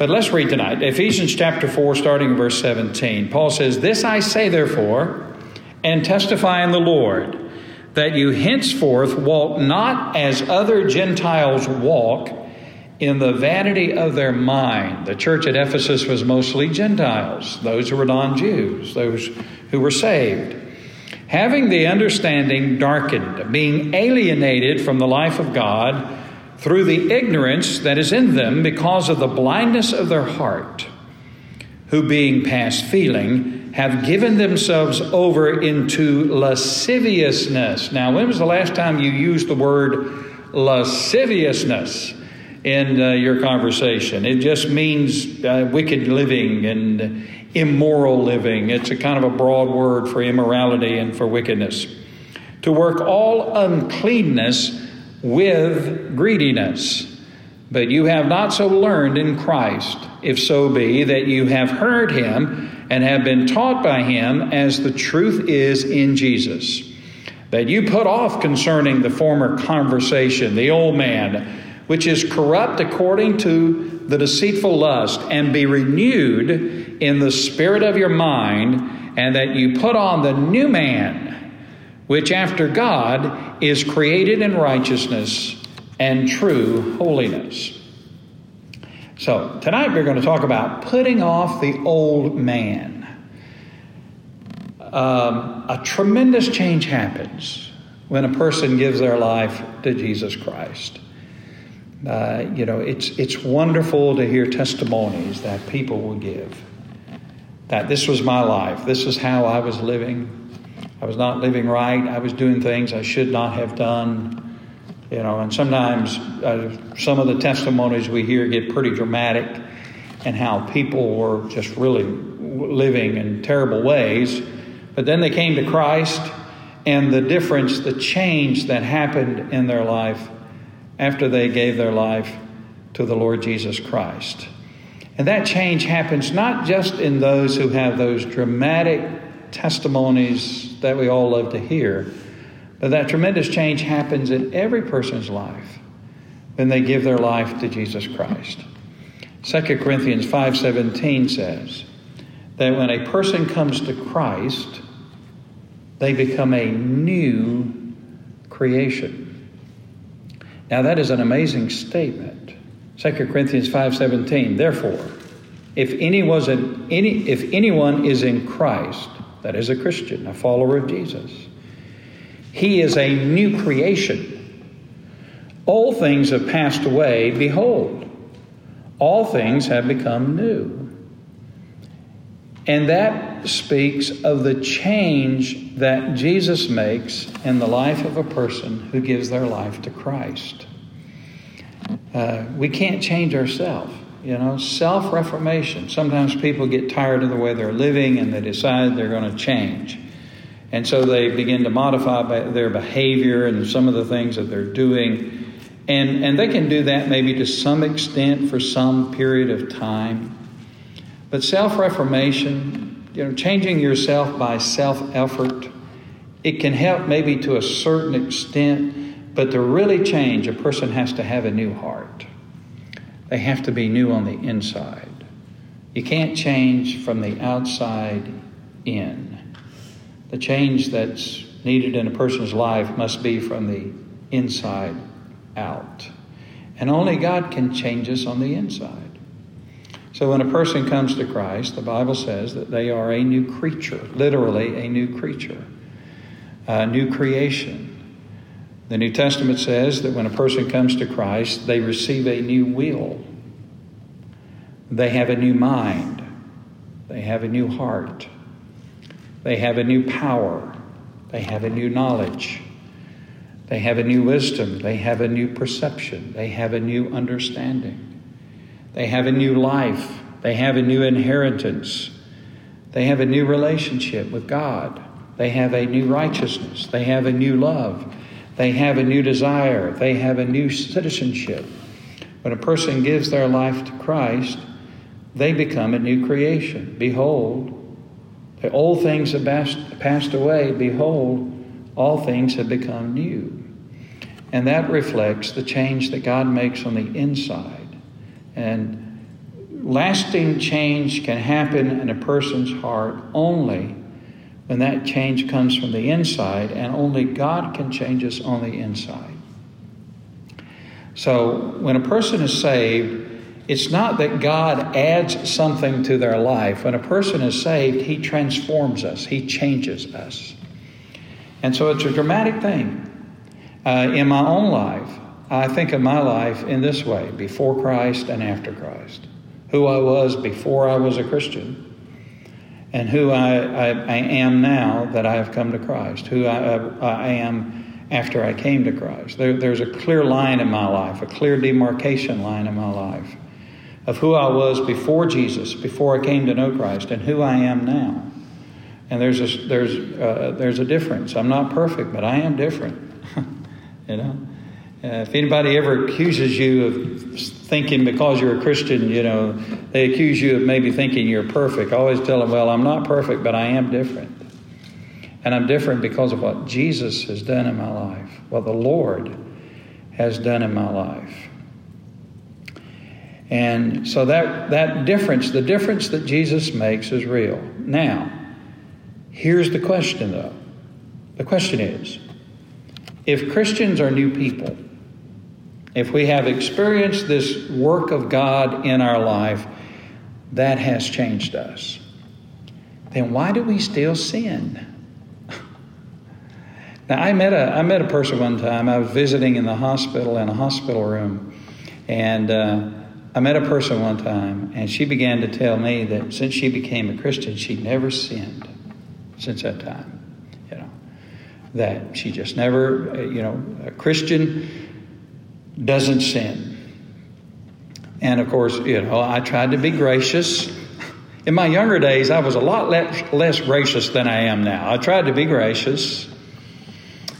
But let's read tonight. Ephesians chapter 4, starting in verse 17. Paul says, This I say, therefore, and testify in the Lord, that you henceforth walk not as other Gentiles walk in the vanity of their mind. The church at Ephesus was mostly Gentiles, those who were non Jews, those who were saved. Having the understanding darkened, being alienated from the life of God through the ignorance that is in them because of the blindness of their heart, who being past feeling, have given themselves over into lasciviousness. Now, when was the last time you used the word lasciviousness? in uh, your conversation. It just means uh, wicked living and immoral living. It's a kind of a broad word for immorality and for wickedness. To work all uncleanness with greediness. But you have not so learned in Christ, if so be that you have heard him and have been taught by him as the truth is in Jesus. That you put off concerning the former conversation, the old man which is corrupt according to the deceitful lust, and be renewed in the spirit of your mind, and that you put on the new man, which after God is created in righteousness and true holiness. So, tonight we're going to talk about putting off the old man. Um, a tremendous change happens when a person gives their life to Jesus Christ. Uh, you know, it's, it's wonderful to hear testimonies that people will give. That this was my life. This is how I was living. I was not living right. I was doing things I should not have done. You know, and sometimes uh, some of the testimonies we hear get pretty dramatic and how people were just really living in terrible ways. But then they came to Christ, and the difference, the change that happened in their life after they gave their life to the Lord Jesus Christ. And that change happens not just in those who have those dramatic testimonies that we all love to hear, but that tremendous change happens in every person's life when they give their life to Jesus Christ. 2 Corinthians 5:17 says that when a person comes to Christ, they become a new creation. Now that is an amazing statement. 2 Corinthians 5:17. Therefore, if any was an, any if anyone is in Christ, that is a Christian, a follower of Jesus, he is a new creation. All things have passed away, behold, all things have become new. And that speaks of the change that Jesus makes in the life of a person who gives their life to Christ. Uh, we can't change ourselves. You know, self reformation. Sometimes people get tired of the way they're living and they decide they're going to change. And so they begin to modify their behavior and some of the things that they're doing. And, and they can do that maybe to some extent for some period of time. But self reformation, you know, changing yourself by self effort, it can help maybe to a certain extent, but to really change, a person has to have a new heart. They have to be new on the inside. You can't change from the outside in. The change that's needed in a person's life must be from the inside out. And only God can change us on the inside. So when a person comes to Christ, the Bible says that they are a new creature, literally a new creature, a new creation. The New Testament says that when a person comes to Christ, they receive a new will. They have a new mind. They have a new heart. They have a new power. They have a new knowledge. They have a new wisdom. They have a new perception. They have a new understanding. They have a new life. They have a new inheritance. They have a new relationship with God. They have a new righteousness. They have a new love. They have a new desire. They have a new citizenship. When a person gives their life to Christ, they become a new creation. Behold, the old things have passed away. Behold, all things have become new. And that reflects the change that God makes on the inside. And lasting change can happen in a person's heart only when that change comes from the inside, and only God can change us on the inside. So when a person is saved, it's not that God adds something to their life. When a person is saved, He transforms us, He changes us. And so it's a dramatic thing. Uh, in my own life, I think of my life in this way before Christ and after Christ. Who I was before I was a Christian, and who I, I, I am now that I have come to Christ, who I, I am after I came to Christ. There, there's a clear line in my life, a clear demarcation line in my life of who I was before Jesus, before I came to know Christ, and who I am now. And there's a, there's, uh, there's a difference. I'm not perfect, but I am different. you know? Uh, if anybody ever accuses you of thinking because you're a Christian, you know, they accuse you of maybe thinking you're perfect, I always tell them, well, I'm not perfect, but I am different. And I'm different because of what Jesus has done in my life, what the Lord has done in my life. And so that, that difference, the difference that Jesus makes is real. Now, here's the question though. The question is if Christians are new people, if we have experienced this work of God in our life, that has changed us. Then why do we still sin? now, I met, a, I met a person one time. I was visiting in the hospital, in a hospital room, and uh, I met a person one time, and she began to tell me that since she became a Christian, she never sinned since that time. You know, that she just never, uh, you know, a Christian doesn't sin. And of course, you know, I tried to be gracious. In my younger days, I was a lot less, less gracious than I am now. I tried to be gracious.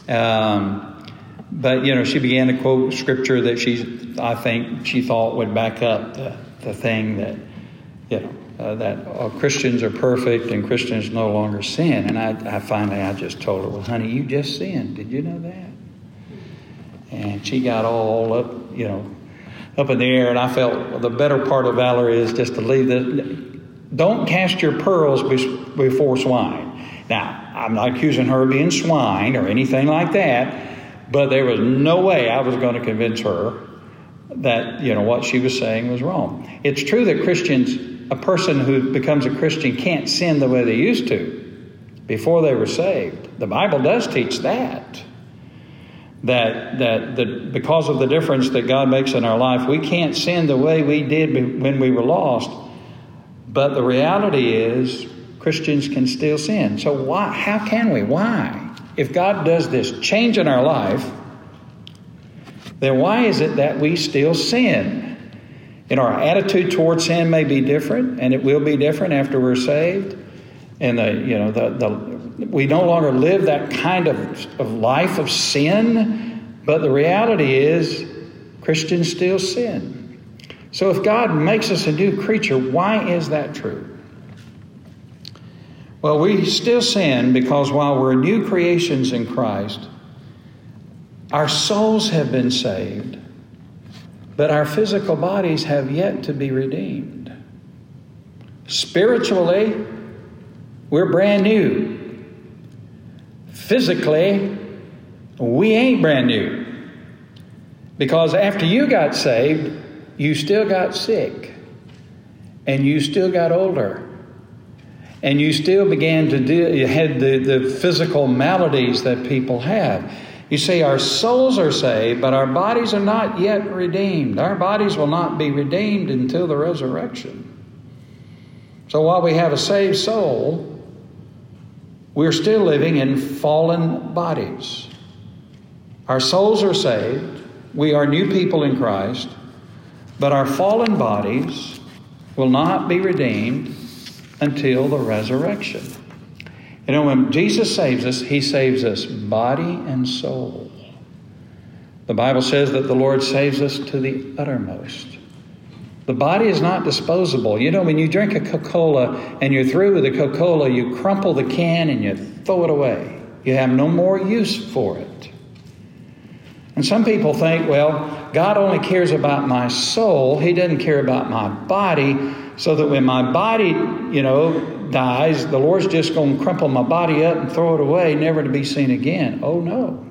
Um, but, you know, she began to quote scripture that she, I think, she thought would back up the, the thing that, you know, uh, that uh, Christians are perfect and Christians no longer sin. And I, I finally, I just told her, well, honey, you just sinned. Did you know that? And she got all up, you know, up in the air. And I felt well, the better part of valor is just to leave the, don't cast your pearls before swine. Now, I'm not accusing her of being swine or anything like that. But there was no way I was going to convince her that, you know, what she was saying was wrong. It's true that Christians, a person who becomes a Christian can't sin the way they used to before they were saved. The Bible does teach that. That, that the, because of the difference that God makes in our life, we can't sin the way we did when we were lost. But the reality is, Christians can still sin. So why? How can we? Why? if God does this change in our life, then why is it that we still sin? And our attitude towards sin may be different, and it will be different after we're saved. And the you know the, the we no longer live that kind of, of life of sin, but the reality is Christians still sin. So if God makes us a new creature, why is that true? Well, we still sin because while we're new creations in Christ, our souls have been saved, but our physical bodies have yet to be redeemed. Spiritually, we're brand new. Physically, we ain't brand new. Because after you got saved, you still got sick and you still got older and you still began to do, you had the, the physical maladies that people have. You see, our souls are saved, but our bodies are not yet redeemed. Our bodies will not be redeemed until the resurrection. So while we have a saved soul, we're still living in fallen bodies. Our souls are saved. We are new people in Christ, but our fallen bodies will not be redeemed until the resurrection. You know, when Jesus saves us, he saves us body and soul. The Bible says that the Lord saves us to the uttermost. The body is not disposable. You know, when you drink a Coca Cola and you're through with the Coca Cola, you crumple the can and you throw it away. You have no more use for it. And some people think, well, God only cares about my soul. He doesn't care about my body. So that when my body, you know, dies, the Lord's just going to crumple my body up and throw it away, never to be seen again. Oh, no.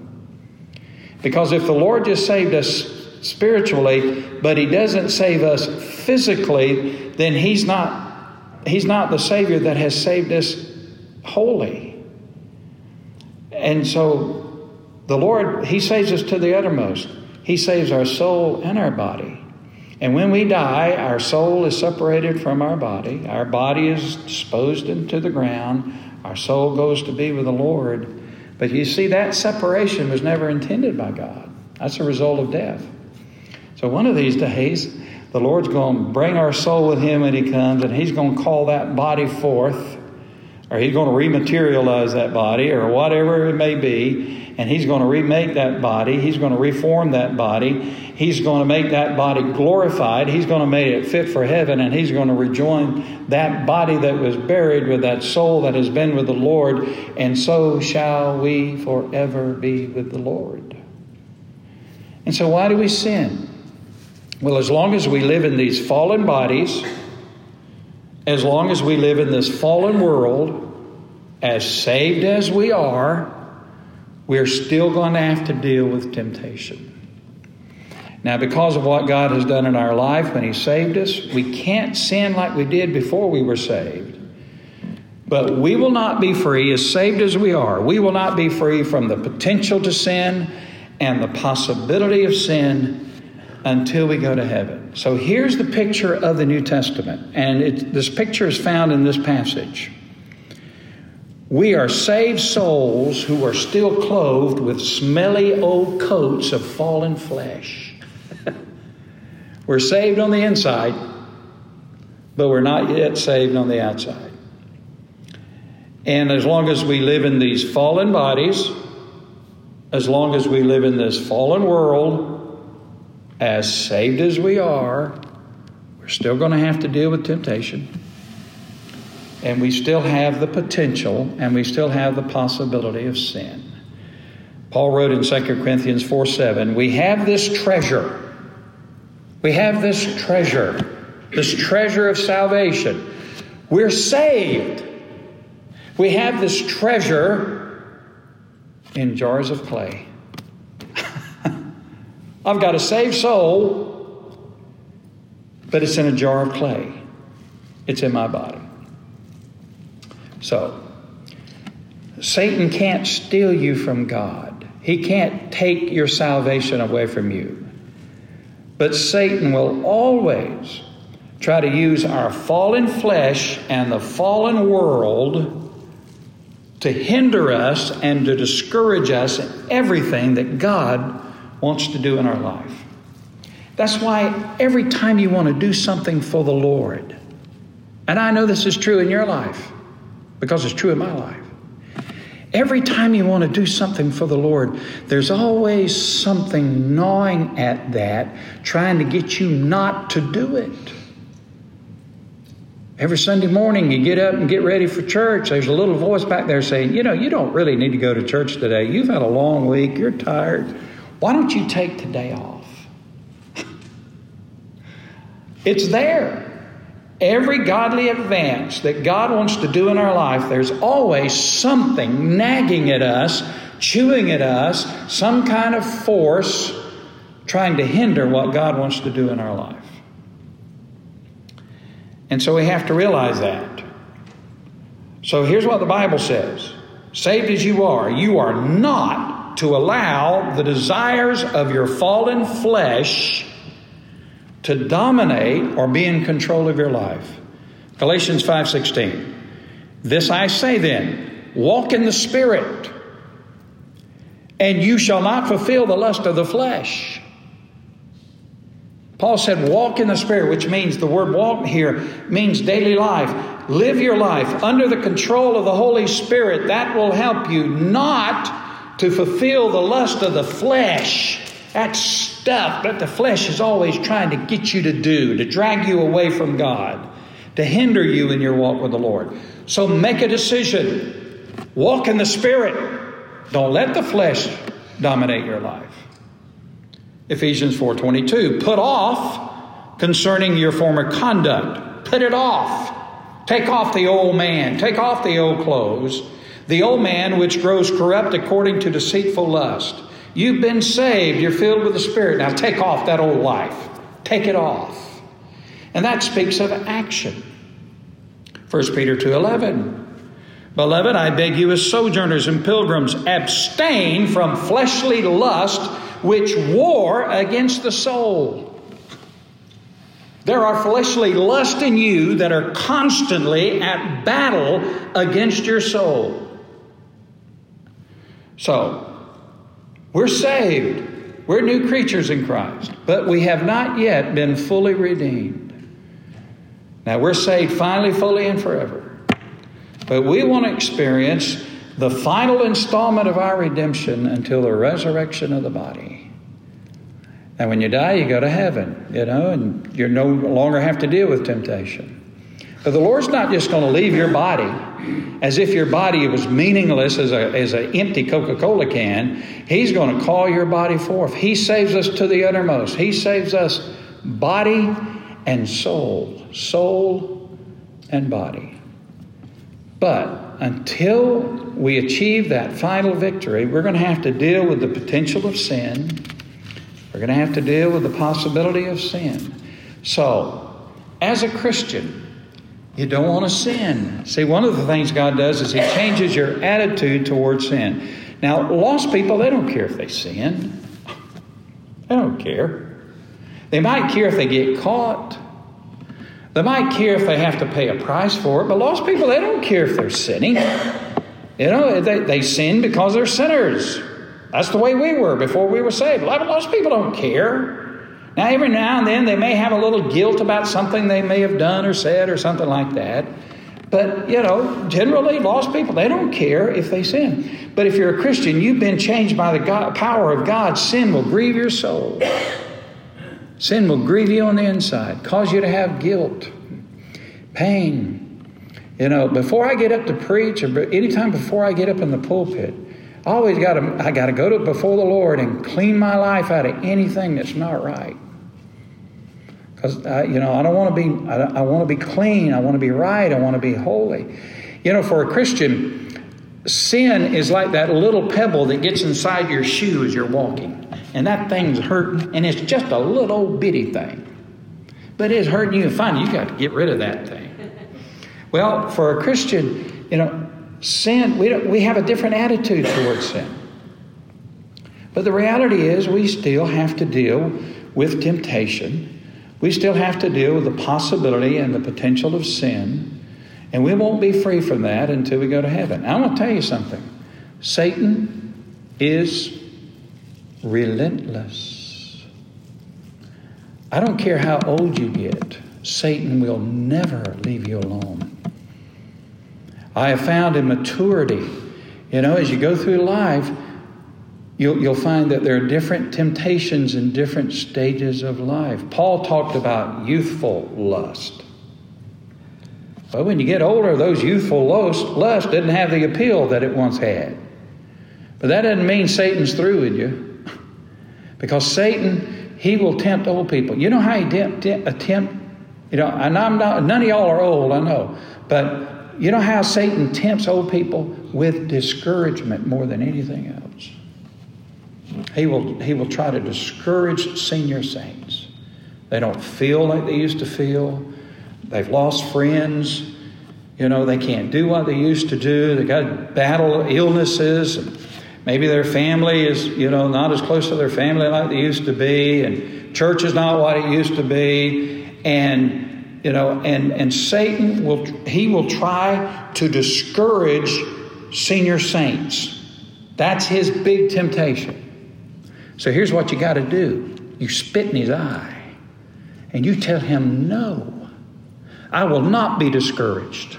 Because if the Lord just saved us spiritually, but He doesn't save us physically, then He's not. He's not the Savior that has saved us wholly. And so the Lord, He saves us to the uttermost. He saves our soul and our body. And when we die, our soul is separated from our body. Our body is disposed into the ground. Our soul goes to be with the Lord. But you see, that separation was never intended by God. That's a result of death. So one of these days, the Lord's going to bring our soul with Him when He comes, and He's going to call that body forth, or He's going to rematerialize that body, or whatever it may be, and He's going to remake that body. He's going to reform that body. He's going to make that body glorified. He's going to make it fit for heaven, and He's going to rejoin that body that was buried with that soul that has been with the Lord, and so shall we forever be with the Lord. And so, why do we sin? Well, as long as we live in these fallen bodies, as long as we live in this fallen world, as saved as we are, we're still going to have to deal with temptation. Now, because of what God has done in our life when He saved us, we can't sin like we did before we were saved. But we will not be free, as saved as we are, we will not be free from the potential to sin and the possibility of sin until we go to heaven. So here's the picture of the New Testament, and it, this picture is found in this passage. We are saved souls who are still clothed with smelly old coats of fallen flesh. we're saved on the inside, but we're not yet saved on the outside. And as long as we live in these fallen bodies, as long as we live in this fallen world, as saved as we are, we're still going to have to deal with temptation. And we still have the potential and we still have the possibility of sin. Paul wrote in 2 Corinthians 4 7, we have this treasure. We have this treasure, this treasure of salvation. We're saved. We have this treasure in jars of clay. I've got a saved soul, but it's in a jar of clay. It's in my body. So, Satan can't steal you from God. He can't take your salvation away from you. But Satan will always try to use our fallen flesh and the fallen world to hinder us and to discourage us in everything that God wants to do in our life. That's why every time you want to do something for the Lord, and I know this is true in your life because it's true in my life. Every time you want to do something for the Lord, there's always something gnawing at that, trying to get you not to do it. Every Sunday morning, you get up and get ready for church. There's a little voice back there saying, You know, you don't really need to go to church today. You've had a long week. You're tired. Why don't you take today off? it's there. Every godly advance that God wants to do in our life, there's always something nagging at us, chewing at us, some kind of force trying to hinder what God wants to do in our life. And so we have to realize that. So here's what the Bible says Saved as you are, you are not to allow the desires of your fallen flesh to dominate or be in control of your life. Galatians 5:16. This I say then, walk in the spirit, and you shall not fulfill the lust of the flesh. Paul said, walk in the Spirit, which means the word walk here means daily life. Live your life under the control of the Holy Spirit. That will help you not to fulfill the lust of the flesh. That stuff that the flesh is always trying to get you to do, to drag you away from God, to hinder you in your walk with the Lord. So make a decision. Walk in the Spirit. Don't let the flesh dominate your life. Ephesians 4:22. Put off concerning your former conduct. Put it off. Take off the old man. Take off the old clothes. The old man which grows corrupt according to deceitful lust. You've been saved. You're filled with the Spirit. Now take off that old life. Take it off. And that speaks of action. 1 Peter 2:11. Beloved, I beg you as sojourners and pilgrims abstain from fleshly lust which war against the soul. There are fleshly lust in you that are constantly at battle against your soul. So, we're saved. We're new creatures in Christ, but we have not yet been fully redeemed. Now, we're saved finally, fully, and forever. But we want to experience the final installment of our redemption until the resurrection of the body. And when you die, you go to heaven, you know, and you no longer have to deal with temptation. But the Lord's not just going to leave your body as if your body was meaningless as an as a empty Coca Cola can. He's going to call your body forth. He saves us to the uttermost. He saves us body and soul, soul and body. But until we achieve that final victory, we're going to have to deal with the potential of sin. We're going to have to deal with the possibility of sin. So, as a Christian, you don't want to sin. See, one of the things God does is He changes your attitude towards sin. Now, lost people, they don't care if they sin, they don't care. They might care if they get caught. They might care if they have to pay a price for it, but lost people, they don't care if they're sinning. You know, they, they sin because they're sinners. That's the way we were before we were saved. Lost people don't care. Now, every now and then they may have a little guilt about something they may have done or said or something like that. But, you know, generally, lost people, they don't care if they sin. But if you're a Christian, you've been changed by the God, power of God. Sin will grieve your soul. Sin will grieve you on the inside, cause you to have guilt, pain. You know, before I get up to preach, or anytime before I get up in the pulpit, I always got to I got to go to before the Lord and clean my life out of anything that's not right. Because you know I don't want to be I, I want to be clean. I want to be right. I want to be holy. You know, for a Christian, sin is like that little pebble that gets inside your shoe as you're walking, and that thing's hurting, and it's just a little bitty thing, but it's hurting you. And finally, you got to get rid of that thing. Well, for a Christian, you know, sin, we, we have a different attitude towards sin. But the reality is, we still have to deal with temptation. We still have to deal with the possibility and the potential of sin. And we won't be free from that until we go to heaven. I want to tell you something Satan is relentless. I don't care how old you get, Satan will never leave you alone. I have found in maturity, you know, as you go through life, you'll, you'll find that there are different temptations in different stages of life. Paul talked about youthful lust. But when you get older, those youthful lust, lust didn't have the appeal that it once had. But that doesn't mean Satan's through with you. Because Satan, he will tempt old people. You know how he tempt, attempt, uh, you know, and I'm not, none of y'all are old, I know. But you know how Satan tempts old people with discouragement more than anything else. He will, he will try to discourage senior saints. They don't feel like they used to feel. They've lost friends. You know, they can't do what they used to do. They got to battle illnesses. Maybe their family is, you know, not as close to their family like they used to be. And church is not what it used to be. And you know and and satan will he will try to discourage senior saints that's his big temptation so here's what you got to do you spit in his eye and you tell him no i will not be discouraged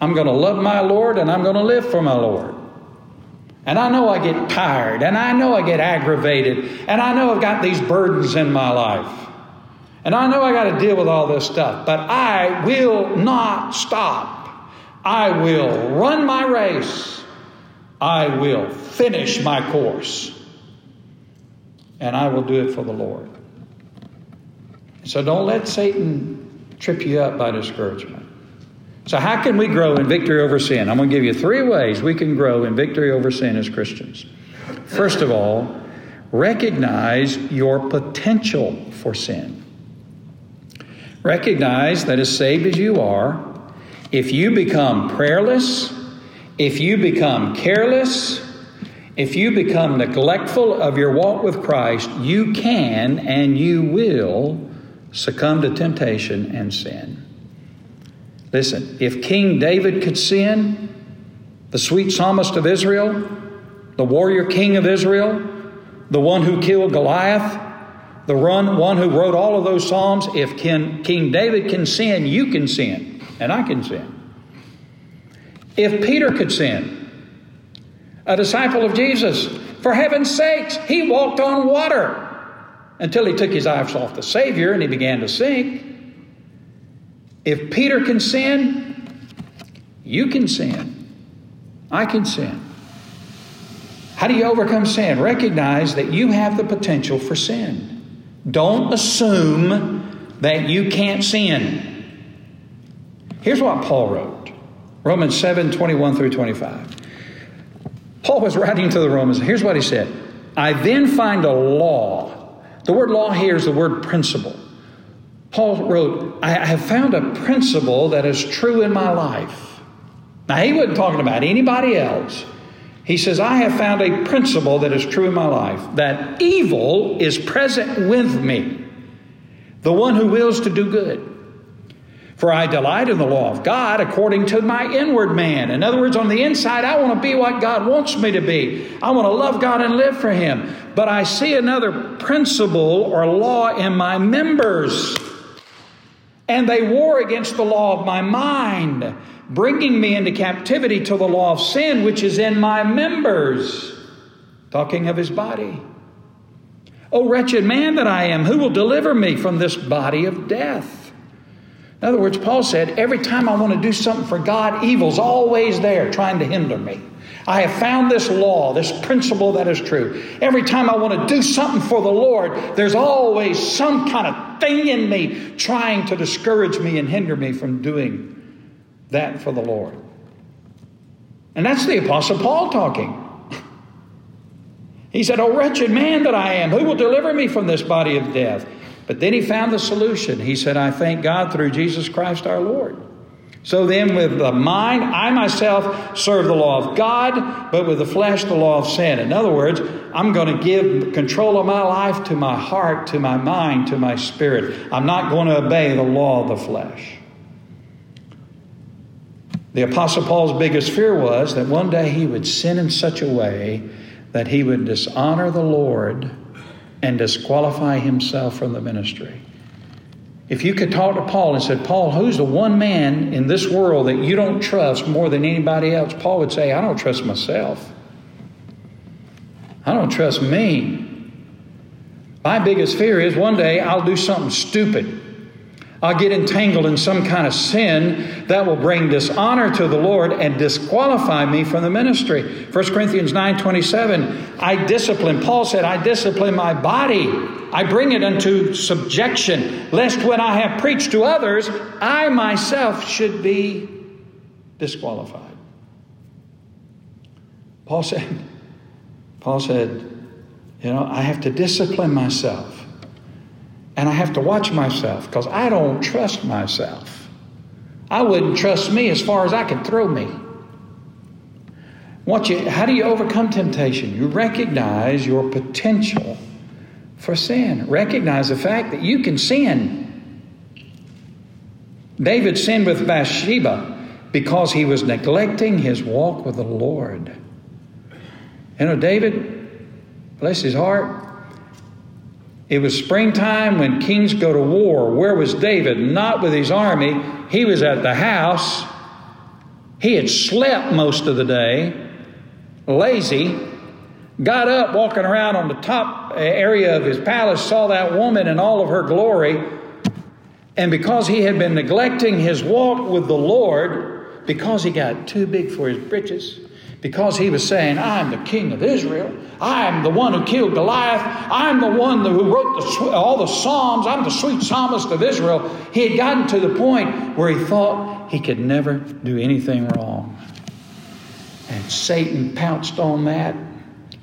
i'm going to love my lord and i'm going to live for my lord and I know I get tired, and I know I get aggravated, and I know I've got these burdens in my life. And I know I got to deal with all this stuff, but I will not stop. I will run my race. I will finish my course. And I will do it for the Lord. So don't let Satan trip you up by discouragement. So, how can we grow in victory over sin? I'm going to give you three ways we can grow in victory over sin as Christians. First of all, recognize your potential for sin. Recognize that as saved as you are, if you become prayerless, if you become careless, if you become neglectful of your walk with Christ, you can and you will succumb to temptation and sin. Listen, if King David could sin, the sweet psalmist of Israel, the warrior king of Israel, the one who killed Goliath, the one, who wrote all of those psalms, if King David can sin, you can sin, and I can sin. If Peter could sin, a disciple of Jesus, for heaven's sakes, he walked on water until he took his eyes off the Savior and he began to sink. If Peter can sin, you can sin. I can sin. How do you overcome sin? Recognize that you have the potential for sin. Don't assume that you can't sin. Here's what Paul wrote Romans 7 21 through 25. Paul was writing to the Romans. Here's what he said I then find a law. The word law here is the word principle. Paul wrote, I have found a principle that is true in my life. Now, he wasn't talking about anybody else. He says, I have found a principle that is true in my life that evil is present with me, the one who wills to do good. For I delight in the law of God according to my inward man. In other words, on the inside, I want to be what God wants me to be. I want to love God and live for Him. But I see another principle or law in my members and they war against the law of my mind, bringing me into captivity to the law of sin which is in my members. Talking of his body. O wretched man that I am, who will deliver me from this body of death? In other words, Paul said, every time I want to do something for God, evil's always there trying to hinder me. I have found this law, this principle that is true. Every time I want to do something for the Lord, there's always some kind of thing in me trying to discourage me and hinder me from doing that for the Lord. And that's the Apostle Paul talking. He said, Oh, wretched man that I am, who will deliver me from this body of death? But then he found the solution. He said, I thank God through Jesus Christ our Lord. So then, with the mind, I myself serve the law of God, but with the flesh, the law of sin. In other words, I'm going to give control of my life to my heart, to my mind, to my spirit. I'm not going to obey the law of the flesh. The Apostle Paul's biggest fear was that one day he would sin in such a way that he would dishonor the Lord and disqualify himself from the ministry. If you could talk to Paul and said, Paul, who's the one man in this world that you don't trust more than anybody else? Paul would say, I don't trust myself. I don't trust me. My biggest fear is one day I'll do something stupid. I'll get entangled in some kind of sin that will bring dishonor to the Lord and disqualify me from the ministry. 1 Corinthians 9 27, I discipline. Paul said, I discipline my body I bring it unto subjection, lest when I have preached to others, I myself should be disqualified. Paul said, Paul said, you know, I have to discipline myself. And I have to watch myself because I don't trust myself. I wouldn't trust me as far as I could throw me. What you, how do you overcome temptation? You recognize your potential for sin. Recognize the fact that you can sin. David sinned with Bathsheba because he was neglecting his walk with the Lord. You know, David, bless his heart, it was springtime when kings go to war. Where was David? Not with his army. He was at the house. He had slept most of the day, lazy, got up walking around on the top area of his palace, saw that woman in all of her glory, and because he had been neglecting his walk with the Lord, because he got too big for his britches, because he was saying, I'm the king of Israel. I'm the one who killed Goliath. I'm the one who wrote the, all the Psalms. I'm the sweet psalmist of Israel. He had gotten to the point where he thought he could never do anything wrong. And Satan pounced on that,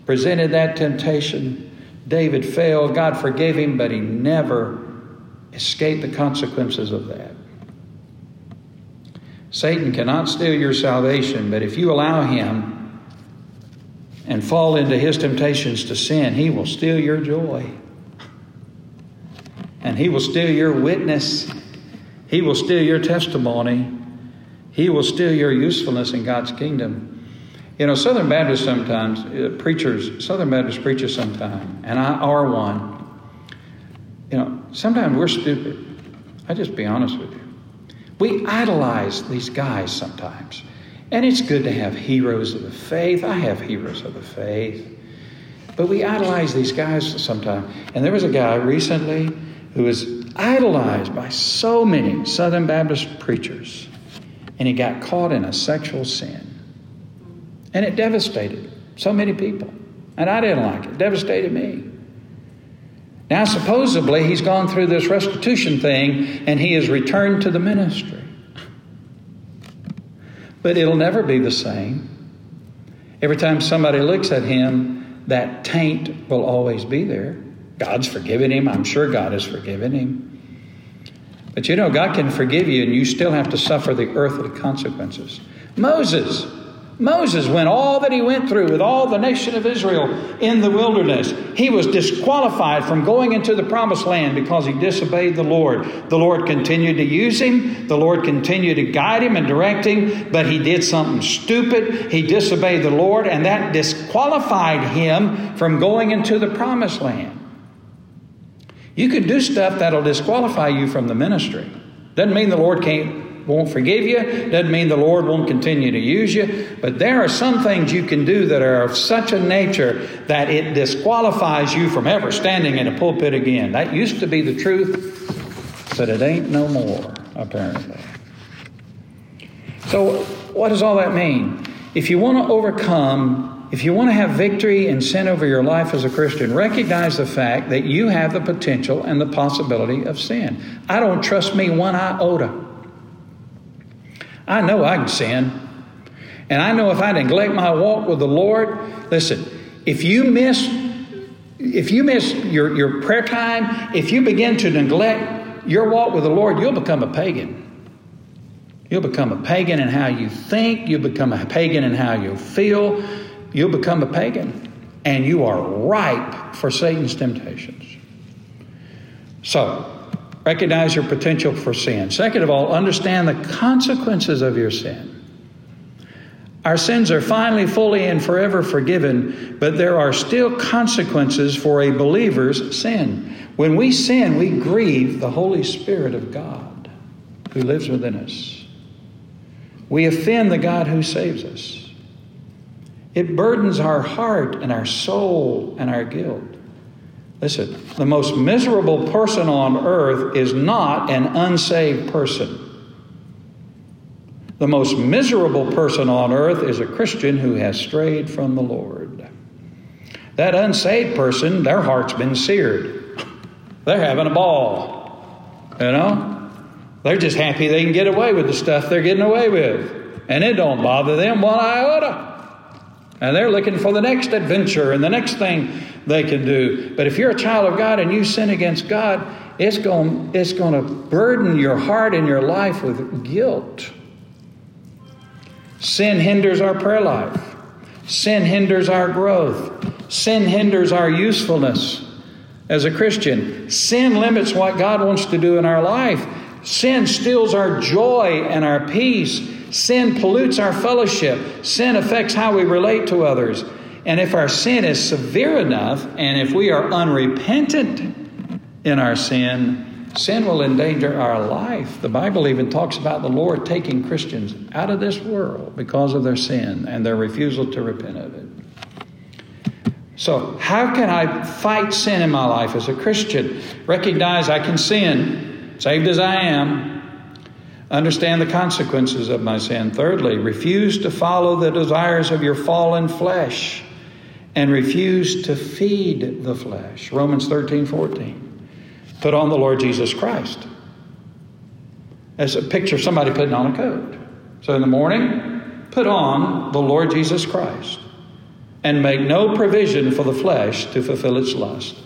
presented that temptation. David failed. God forgave him, but he never escaped the consequences of that. Satan cannot steal your salvation, but if you allow him and fall into his temptations to sin, he will steal your joy. And he will steal your witness. He will steal your testimony. He will steal your usefulness in God's kingdom. You know, Southern Baptists sometimes, uh, preachers, Southern Baptist preachers sometimes, and I are one. You know, sometimes we're stupid. I just be honest with you. We idolize these guys sometimes. And it's good to have heroes of the faith. I have heroes of the faith. But we idolize these guys sometimes. And there was a guy recently who was idolized by so many Southern Baptist preachers. And he got caught in a sexual sin. And it devastated so many people. And I didn't like it. It devastated me. Now, supposedly, he's gone through this restitution thing and he has returned to the ministry. But it'll never be the same. Every time somebody looks at him, that taint will always be there. God's forgiven him. I'm sure God has forgiven him. But you know, God can forgive you and you still have to suffer the earthly consequences. Moses, Moses went all that he went through with all the nation of Israel in the wilderness. He was disqualified from going into the promised land because he disobeyed the Lord. The Lord continued to use him, the Lord continued to guide him and direct him, but he did something stupid. He disobeyed the Lord, and that disqualified him from going into the promised land. You can do stuff that'll disqualify you from the ministry. Doesn't mean the Lord can't won't forgive you. Doesn't mean the Lord won't continue to use you. But there are some things you can do that are of such a nature that it disqualifies you from ever standing in a pulpit again. That used to be the truth, but it ain't no more, apparently. So, what does all that mean? If you want to overcome, if you want to have victory and sin over your life as a Christian, recognize the fact that you have the potential and the possibility of sin. I don't trust me one iota. I know I can sin. And I know if I neglect my walk with the Lord, listen, if you miss if you miss your, your prayer time, if you begin to neglect your walk with the Lord, you'll become a pagan. You'll become a pagan in how you think, you'll become a pagan in how you feel, you'll become a pagan. And you are ripe for Satan's temptations. So, Recognize your potential for sin. Second of all, understand the consequences of your sin. Our sins are finally, fully, and forever forgiven, but there are still consequences for a believer's sin. When we sin, we grieve the Holy Spirit of God who lives within us. We offend the God who saves us. It burdens our heart and our soul and our guilt. Listen, the most miserable person on earth is not an unsaved person. The most miserable person on earth is a Christian who has strayed from the Lord. That unsaved person, their heart's been seared. They're having a ball. You know? They're just happy they can get away with the stuff they're getting away with. And it don't bother them one iota. And they're looking for the next adventure and the next thing they can do. But if you're a child of God and you sin against God, it's going, it's going to burden your heart and your life with guilt. Sin hinders our prayer life. Sin hinders our growth. Sin hinders our usefulness as a Christian. Sin limits what God wants to do in our life. Sin steals our joy and our peace. Sin pollutes our fellowship. Sin affects how we relate to others. And if our sin is severe enough, and if we are unrepentant in our sin, sin will endanger our life. The Bible even talks about the Lord taking Christians out of this world because of their sin and their refusal to repent of it. So, how can I fight sin in my life as a Christian? Recognize I can sin, saved as I am. Understand the consequences of my sin. Thirdly, refuse to follow the desires of your fallen flesh and refuse to feed the flesh. Romans 13, 14. Put on the Lord Jesus Christ. As a picture of somebody putting on a coat. So in the morning, put on the Lord Jesus Christ and make no provision for the flesh to fulfill its lust.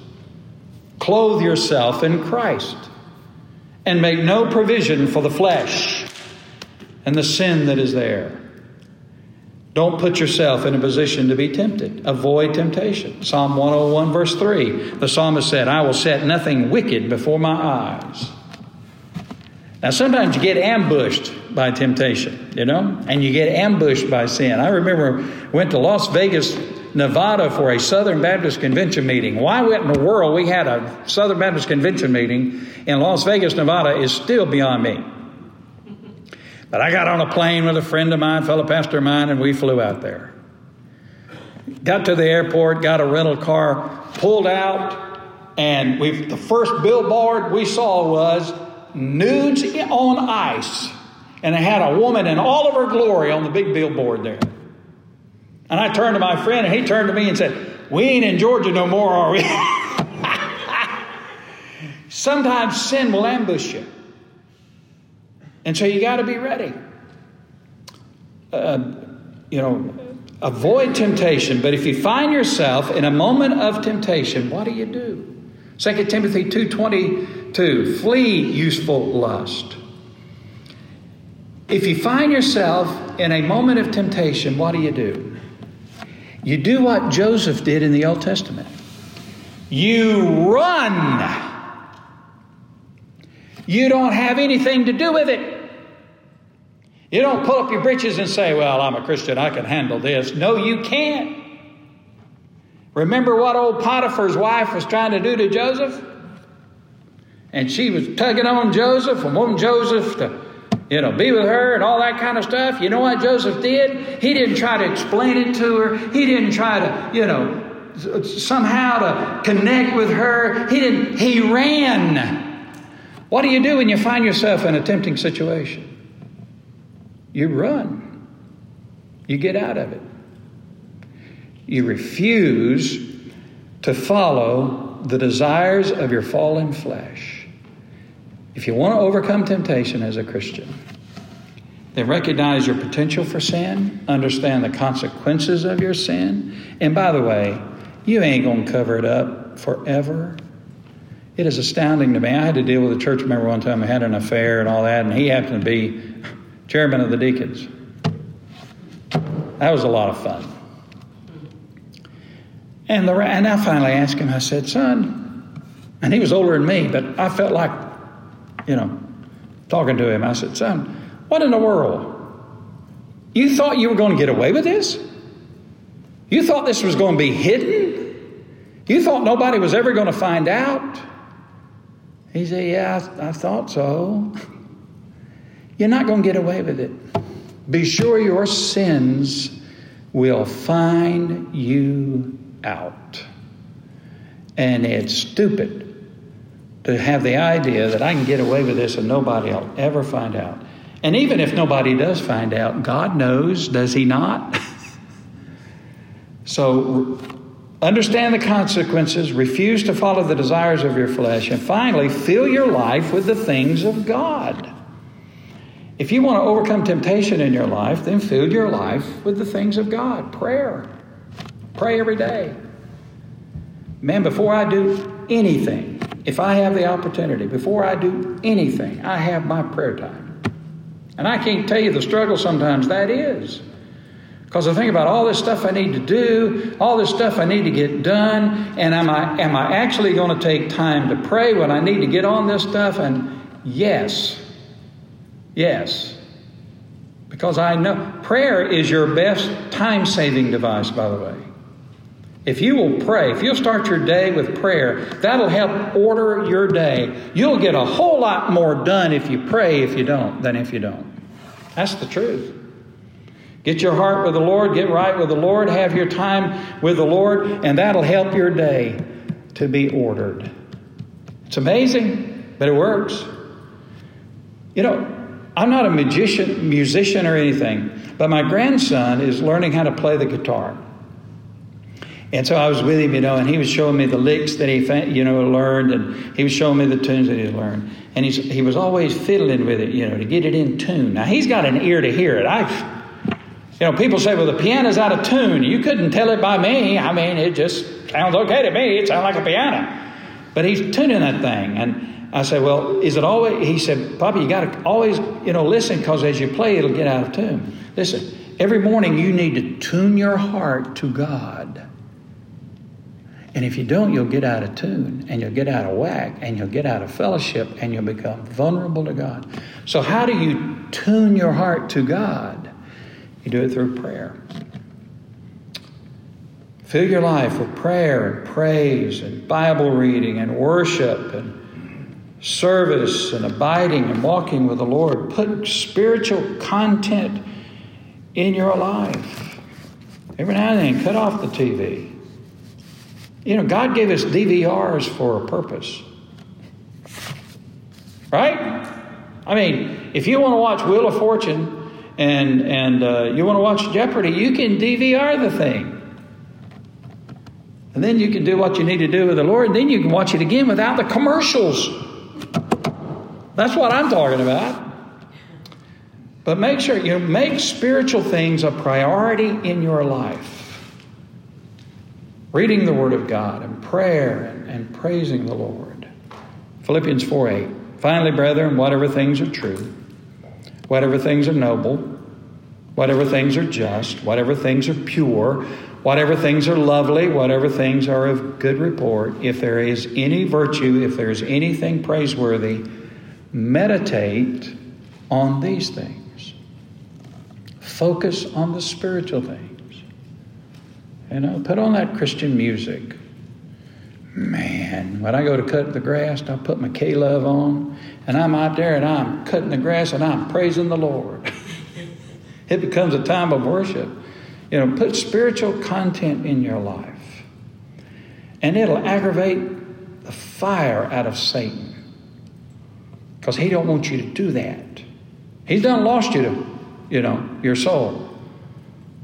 Clothe yourself in Christ and make no provision for the flesh and the sin that is there. Don't put yourself in a position to be tempted. Avoid temptation. Psalm 101, verse 3. The psalmist said, I will set nothing wicked before my eyes. Now, sometimes you get ambushed by temptation, you know, and you get ambushed by sin. I remember went to Las Vegas, Nevada for a Southern Baptist Convention meeting. Why in the world we had a Southern Baptist Convention meeting in Las Vegas, Nevada is still beyond me. But I got on a plane with a friend of mine, fellow pastor of mine, and we flew out there. Got to the airport, got a rental car, pulled out, and we the first billboard we saw was nudes on ice. And it had a woman in all of her glory on the big billboard there. And I turned to my friend, and he turned to me and said, We ain't in Georgia no more, are we? Sometimes sin will ambush you. And so you got to be ready. Uh, you know, avoid temptation. But if you find yourself in a moment of temptation, what do you do? 2 Timothy 2.22, flee useful lust. If you find yourself in a moment of temptation, what do you do? You do what Joseph did in the Old Testament. You run. You don't have anything to do with it. You don't pull up your breeches and say, Well, I'm a Christian, I can handle this. No, you can't. Remember what old Potiphar's wife was trying to do to Joseph? And she was tugging on Joseph and wanting Joseph to, you know, be with her and all that kind of stuff. You know what Joseph did? He didn't try to explain it to her. He didn't try to, you know, somehow to connect with her. He didn't, he ran. What do you do when you find yourself in a tempting situation? You run. You get out of it. You refuse to follow the desires of your fallen flesh. If you want to overcome temptation as a Christian, then recognize your potential for sin, understand the consequences of your sin, and by the way, you ain't going to cover it up forever. It is astounding to me. I had to deal with a church member one time who had an affair and all that, and he happened to be chairman of the deacons. That was a lot of fun. And, the, and I finally asked him, I said, son, and he was older than me, but I felt like, you know, talking to him. I said, son, what in the world? You thought you were going to get away with this? You thought this was going to be hidden? You thought nobody was ever going to find out? He said, Yeah, I, I thought so. You're not going to get away with it. Be sure your sins will find you out. And it's stupid to have the idea that I can get away with this and nobody will ever find out. And even if nobody does find out, God knows, does He not? so understand the consequences, refuse to follow the desires of your flesh, and finally, fill your life with the things of God. If you want to overcome temptation in your life, then fill your life with the things of God. Prayer. Pray every day. Man, before I do anything, if I have the opportunity, before I do anything, I have my prayer time. And I can't tell you the struggle sometimes that is. Because I think about all this stuff I need to do, all this stuff I need to get done, and am I, am I actually going to take time to pray when I need to get on this stuff? And yes, Yes. Because I know prayer is your best time saving device, by the way. If you will pray, if you'll start your day with prayer, that'll help order your day. You'll get a whole lot more done if you pray if you don't than if you don't. That's the truth. Get your heart with the Lord, get right with the Lord, have your time with the Lord, and that'll help your day to be ordered. It's amazing, but it works. You know, I'm not a magician, musician or anything, but my grandson is learning how to play the guitar. And so I was with him, you know, and he was showing me the licks that he, you know, learned, and he was showing me the tunes that he learned. And he's, he was always fiddling with it, you know, to get it in tune. Now, he's got an ear to hear it. I, you know, people say, well, the piano's out of tune. You couldn't tell it by me. I mean, it just sounds okay to me. It sounds like a piano. But he's tuning that thing. And I said, well, is it always, he said, Papa, you got to always, you know, listen because as you play, it'll get out of tune. Listen, every morning you need to tune your heart to God. And if you don't, you'll get out of tune and you'll get out of whack and you'll get out of fellowship and you'll become vulnerable to God. So, how do you tune your heart to God? You do it through prayer. Fill your life with prayer and praise and Bible reading and worship and service and abiding and walking with the Lord. Put spiritual content in your life. Every now and then, cut off the TV. You know, God gave us DVRs for a purpose. Right? I mean, if you want to watch Wheel of Fortune and, and uh, you want to watch Jeopardy, you can DVR the thing. And then you can do what you need to do with the Lord, and then you can watch it again without the commercials. That's what I'm talking about. But make sure you make spiritual things a priority in your life reading the Word of God and prayer and, and praising the Lord. Philippians 4 8. Finally, brethren, whatever things are true, whatever things are noble, whatever things are just, whatever things are pure, whatever things are lovely, whatever things are of good report, if there is any virtue, if there is anything praiseworthy, meditate on these things. Focus on the spiritual things. You know, put on that Christian music. Man, when I go to cut the grass, I put my K Love on, and I'm out there and I'm cutting the grass and I'm praising the Lord. it becomes a time of worship. You know, put spiritual content in your life, and it'll aggravate the fire out of Satan, because he don't want you to do that. He's done lost you to, you know, your soul.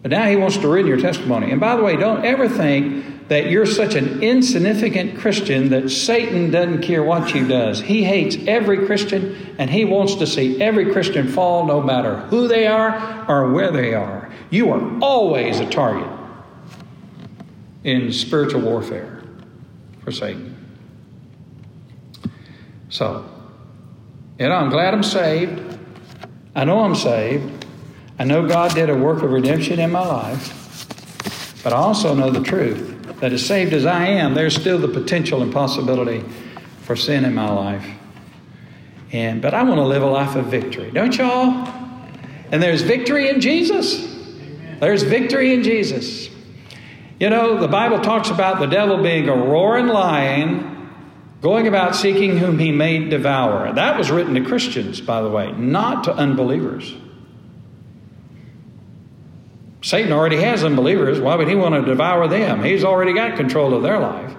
But now he wants to ruin your testimony. And by the way, don't ever think that you're such an insignificant Christian that Satan doesn't care what you does. He hates every Christian and he wants to see every Christian fall no matter who they are or where they are. You are always a target in spiritual warfare for Satan. So, you know, I'm glad I'm saved. I know I'm saved. I know God did a work of redemption in my life, but I also know the truth that as saved as I am, there's still the potential and possibility for sin in my life. And but I want to live a life of victory, don't y'all? And there's victory in Jesus. There's victory in Jesus. You know, the Bible talks about the devil being a roaring lion going about seeking whom he may devour. That was written to Christians, by the way, not to unbelievers. Satan already has unbelievers. Why would he want to devour them? He's already got control of their life.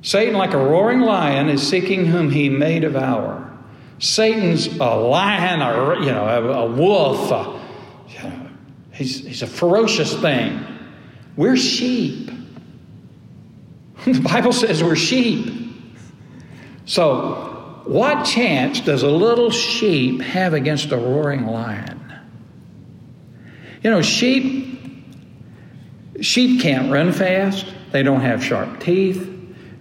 Satan, like a roaring lion, is seeking whom he may devour. Satan's a lion, a, you know, a, a wolf. A, you know, he's, he's a ferocious thing. We're sheep. The Bible says we're sheep. So, what chance does a little sheep have against a roaring lion? You know, sheep sheep can't run fast. They don't have sharp teeth.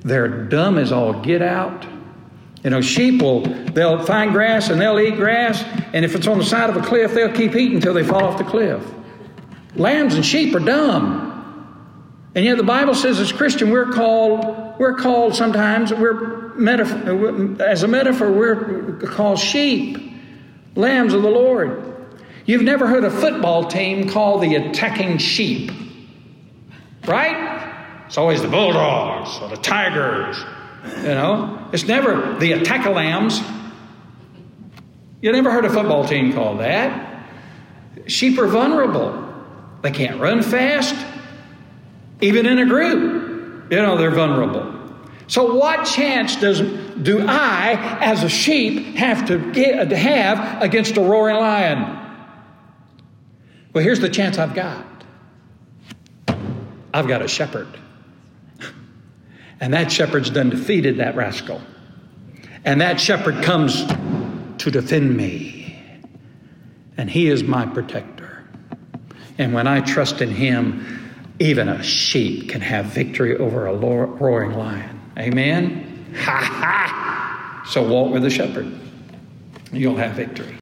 They're dumb as all get out. You know, sheep will they'll find grass and they'll eat grass, and if it's on the side of a cliff, they'll keep eating until they fall off the cliff. Lambs and sheep are dumb. And yet the Bible says as Christian we're called we're called sometimes we're metaphor, uh, as a metaphor we're called sheep, lambs of the Lord. You've never heard a football team called the attacking sheep, right? It's always the Bulldogs or the Tigers, you know. It's never the attack lambs. You never heard a football team called that. Sheep are vulnerable. They can't run fast. Even in a group, you know, they're vulnerable. So, what chance does do I, as a sheep, have to get to have against a roaring lion? Well, here's the chance I've got. I've got a shepherd, and that shepherd's done defeated that rascal, and that shepherd comes to defend me, and he is my protector. And when I trust in him, even a sheep can have victory over a roaring lion. Amen? Ha ha! So walk with the shepherd. You'll have victory.